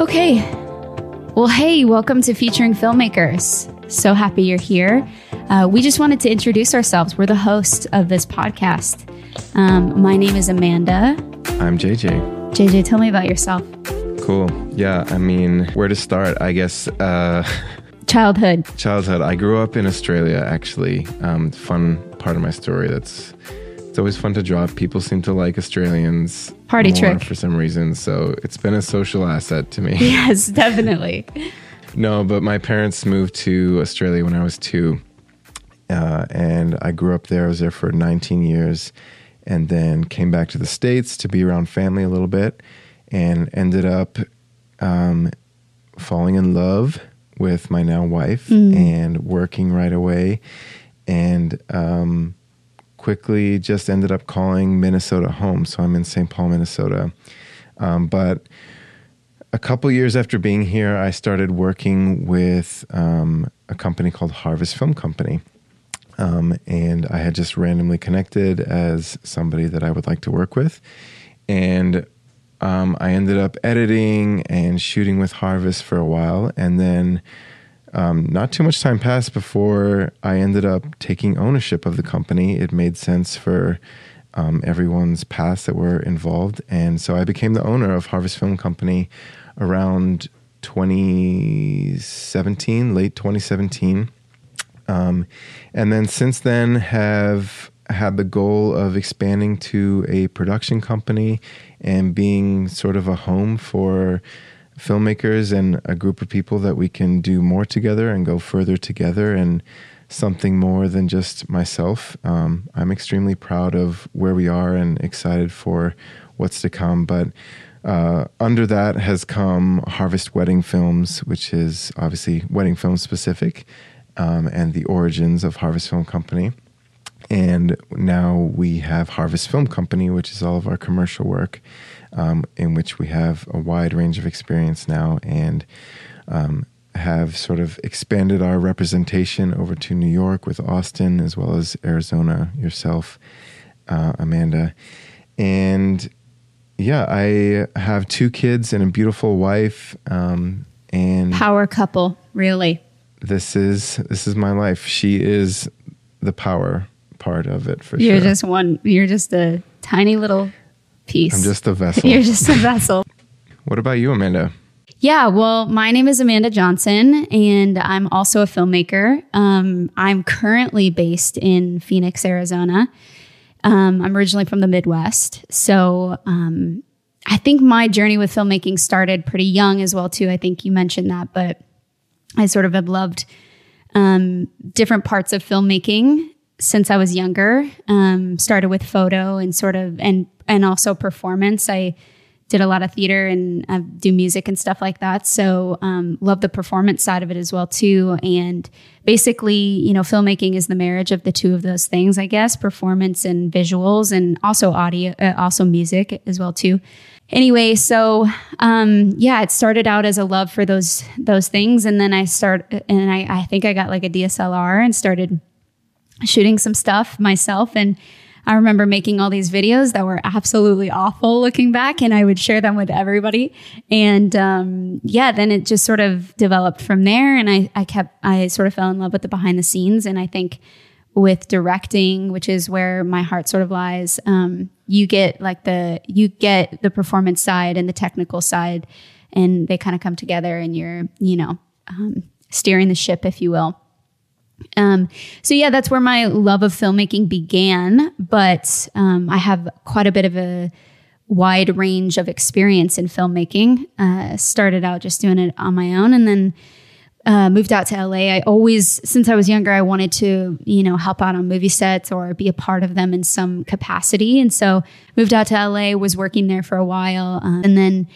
Okay. Well, hey, welcome to Featuring Filmmakers. So happy you're here. Uh, we just wanted to introduce ourselves. We're the host of this podcast. Um, my name is Amanda. I'm JJ. JJ, tell me about yourself. Cool. Yeah, I mean, where to start? I guess uh, Childhood. childhood. I grew up in Australia, actually. Um, fun part of my story. That's it's always fun to draw. People seem to like Australians Party more trick. for some reason. So it's been a social asset to me. Yes, definitely. No, but my parents moved to Australia when I was two. Uh, and I grew up there. I was there for 19 years and then came back to the States to be around family a little bit and ended up um, falling in love with my now wife and working right away. And um, quickly just ended up calling Minnesota home. So I'm in St. Paul, Minnesota. Um, but a couple years after being here, I started working with um, a company called Harvest Film Company. Um, and I had just randomly connected as somebody that I would like to work with. And um, I ended up editing and shooting with Harvest for a while. And then um, not too much time passed before I ended up taking ownership of the company. It made sense for um, everyone's past that were involved. And so I became the owner of Harvest Film Company around 2017, late 2017. Um, and then since then have had the goal of expanding to a production company and being sort of a home for filmmakers and a group of people that we can do more together and go further together and something more than just myself. Um, I'm extremely proud of where we are and excited for what's to come. But uh, under that has come Harvest Wedding Films, which is obviously wedding film specific, um, and the origins of Harvest Film Company. And now we have Harvest Film Company, which is all of our commercial work, um, in which we have a wide range of experience now and um, have sort of expanded our representation over to New York with Austin as well as Arizona, yourself, uh, Amanda. And yeah, I have two kids and a beautiful wife. Um, and Power couple, really. this is this is my life. She is the power part of it for You're sure. just one, you're just a tiny little piece. I'm just a vessel. you're just a vessel. what about you, Amanda? Yeah, well, my name is Amanda Johnson, and I'm also a filmmaker. Um, I'm currently based in Phoenix, Arizona. Um, I'm originally from the Midwest, so um, I think my journey with filmmaking started pretty young as well too. I think you mentioned that, but I sort of have loved um, different parts of filmmaking since I was younger. Um, started with photo and sort of and and also performance. I did a lot of theater and do music and stuff like that. So um, love the performance side of it as well too. And basically, you know, filmmaking is the marriage of the two of those things, I guess, performance and visuals, and also audio, uh, also music as well too. Anyway, so um, yeah, it started out as a love for those those things, and then I start and I, I think I got like a DSLR and started shooting some stuff myself and I remember making all these videos that were absolutely awful looking back, and I would share them with everybody. And um, yeah, then it just sort of developed from there. And I, I kept, I sort of fell in love with the behind the scenes. And I think with directing, which is where my heart sort of lies, um, you get like the, you get the performance side and the technical side, and they kind of come together, and you're, you know, um, steering the ship, if you will. Um, so yeah, that's where my love of filmmaking began. But um, I have quite a bit of a wide range of experience in filmmaking. Uh, started out just doing it on my own, and then uh, moved out to LA. I always, since I was younger, I wanted to, you know, help out on movie sets or be a part of them in some capacity. And so moved out to LA, was working there for a while, uh, and then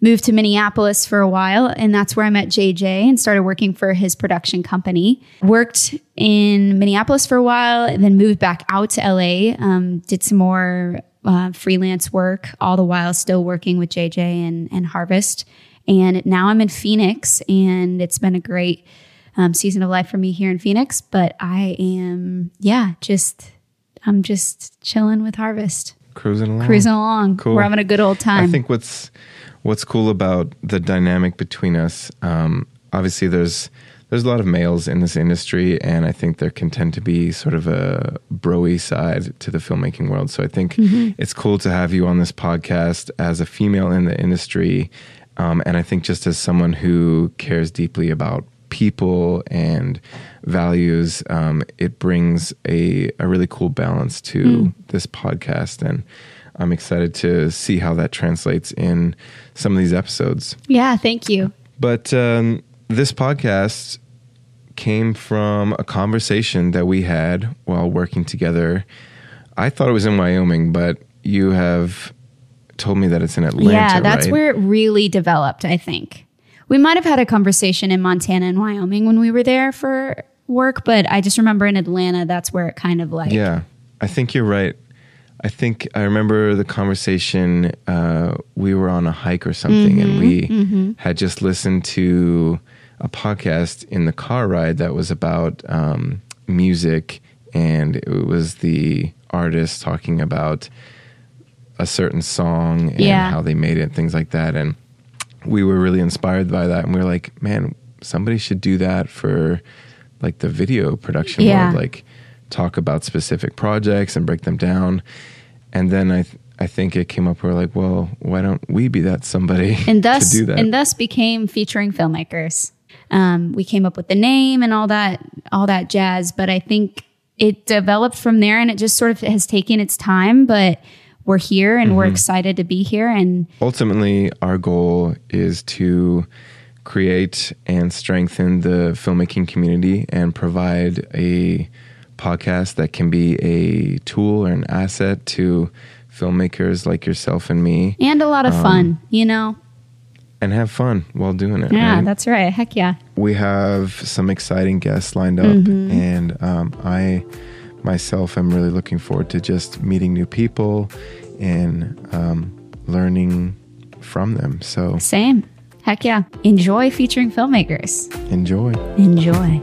moved to Minneapolis for a while. And that's where I met JJ and started working for his production company. Worked in Minneapolis for a while, and then moved back out to LA, um, did some more uh, freelance work, all the while still working with JJ and, and Harvest. And now I'm in Phoenix, and it's been a great um, season of life for me here in Phoenix. But I am, yeah, just I'm just chilling with Harvest, Cruising along. cruising along. Cool. We're having a good old time. I think what's what's cool about the dynamic between us, um, obviously there's there's a lot of males in this industry, and I think there can tend to be sort of a broy side to the filmmaking world. So I think it's cool to have you on this podcast as a female in the industry, um, and I think just as someone who cares deeply about people and values, um, it brings a, a really cool balance to this podcast. And I'm excited to see how that translates in some of these episodes. Yeah, thank you. But um, this podcast came from a conversation that we had while working together. I thought it was in Wyoming, but you have told me that it's in Atlanta. yeah, that's right? where it really developed, I think. We might have had a conversation in Montana and Wyoming when we were there for work, but I just remember in Atlanta, that's where it kind of like. Yeah, I think you're right. I think I remember the conversation. Uh, we were on a hike or something, and we had just listened to a podcast in the car ride that was about um, music, and it was the artist talking about a certain song and Yeah. how they made it, and things like that. And we were really inspired by that, and we were like, man, somebody should do that for like the video production Yeah. world, like talk about specific projects and break them down. And then I, th- I think it came up. We're like, well, why don't we be that somebody and thus to do that? and thus became featuring filmmakers. Um, we came up with the name and all that all that jazz, but I think it developed from there, and it just sort of has taken its time. But we're here, and Mm-hmm. we're excited to be here, and ultimately our goal is to create and strengthen the filmmaking community and provide a podcast that can be a tool or an asset to filmmakers like yourself and me and a lot of Um, fun. You know, and have fun while doing it yeah, right? that's right. Heck yeah. we have some exciting guests lined up Mm-hmm. and um, i myself am really looking forward to just meeting new people and um, learning from them so Same. Heck yeah. Enjoy featuring filmmakers. enjoy Enjoy.